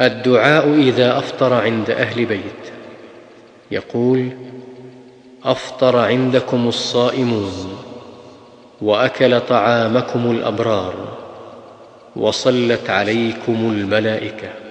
الدعاء إذا أفطر عند أهل بيت. يقول أفطر عندكم الصائمون وأكل طعامكم الأبرار وصلت عليكم الملائكة.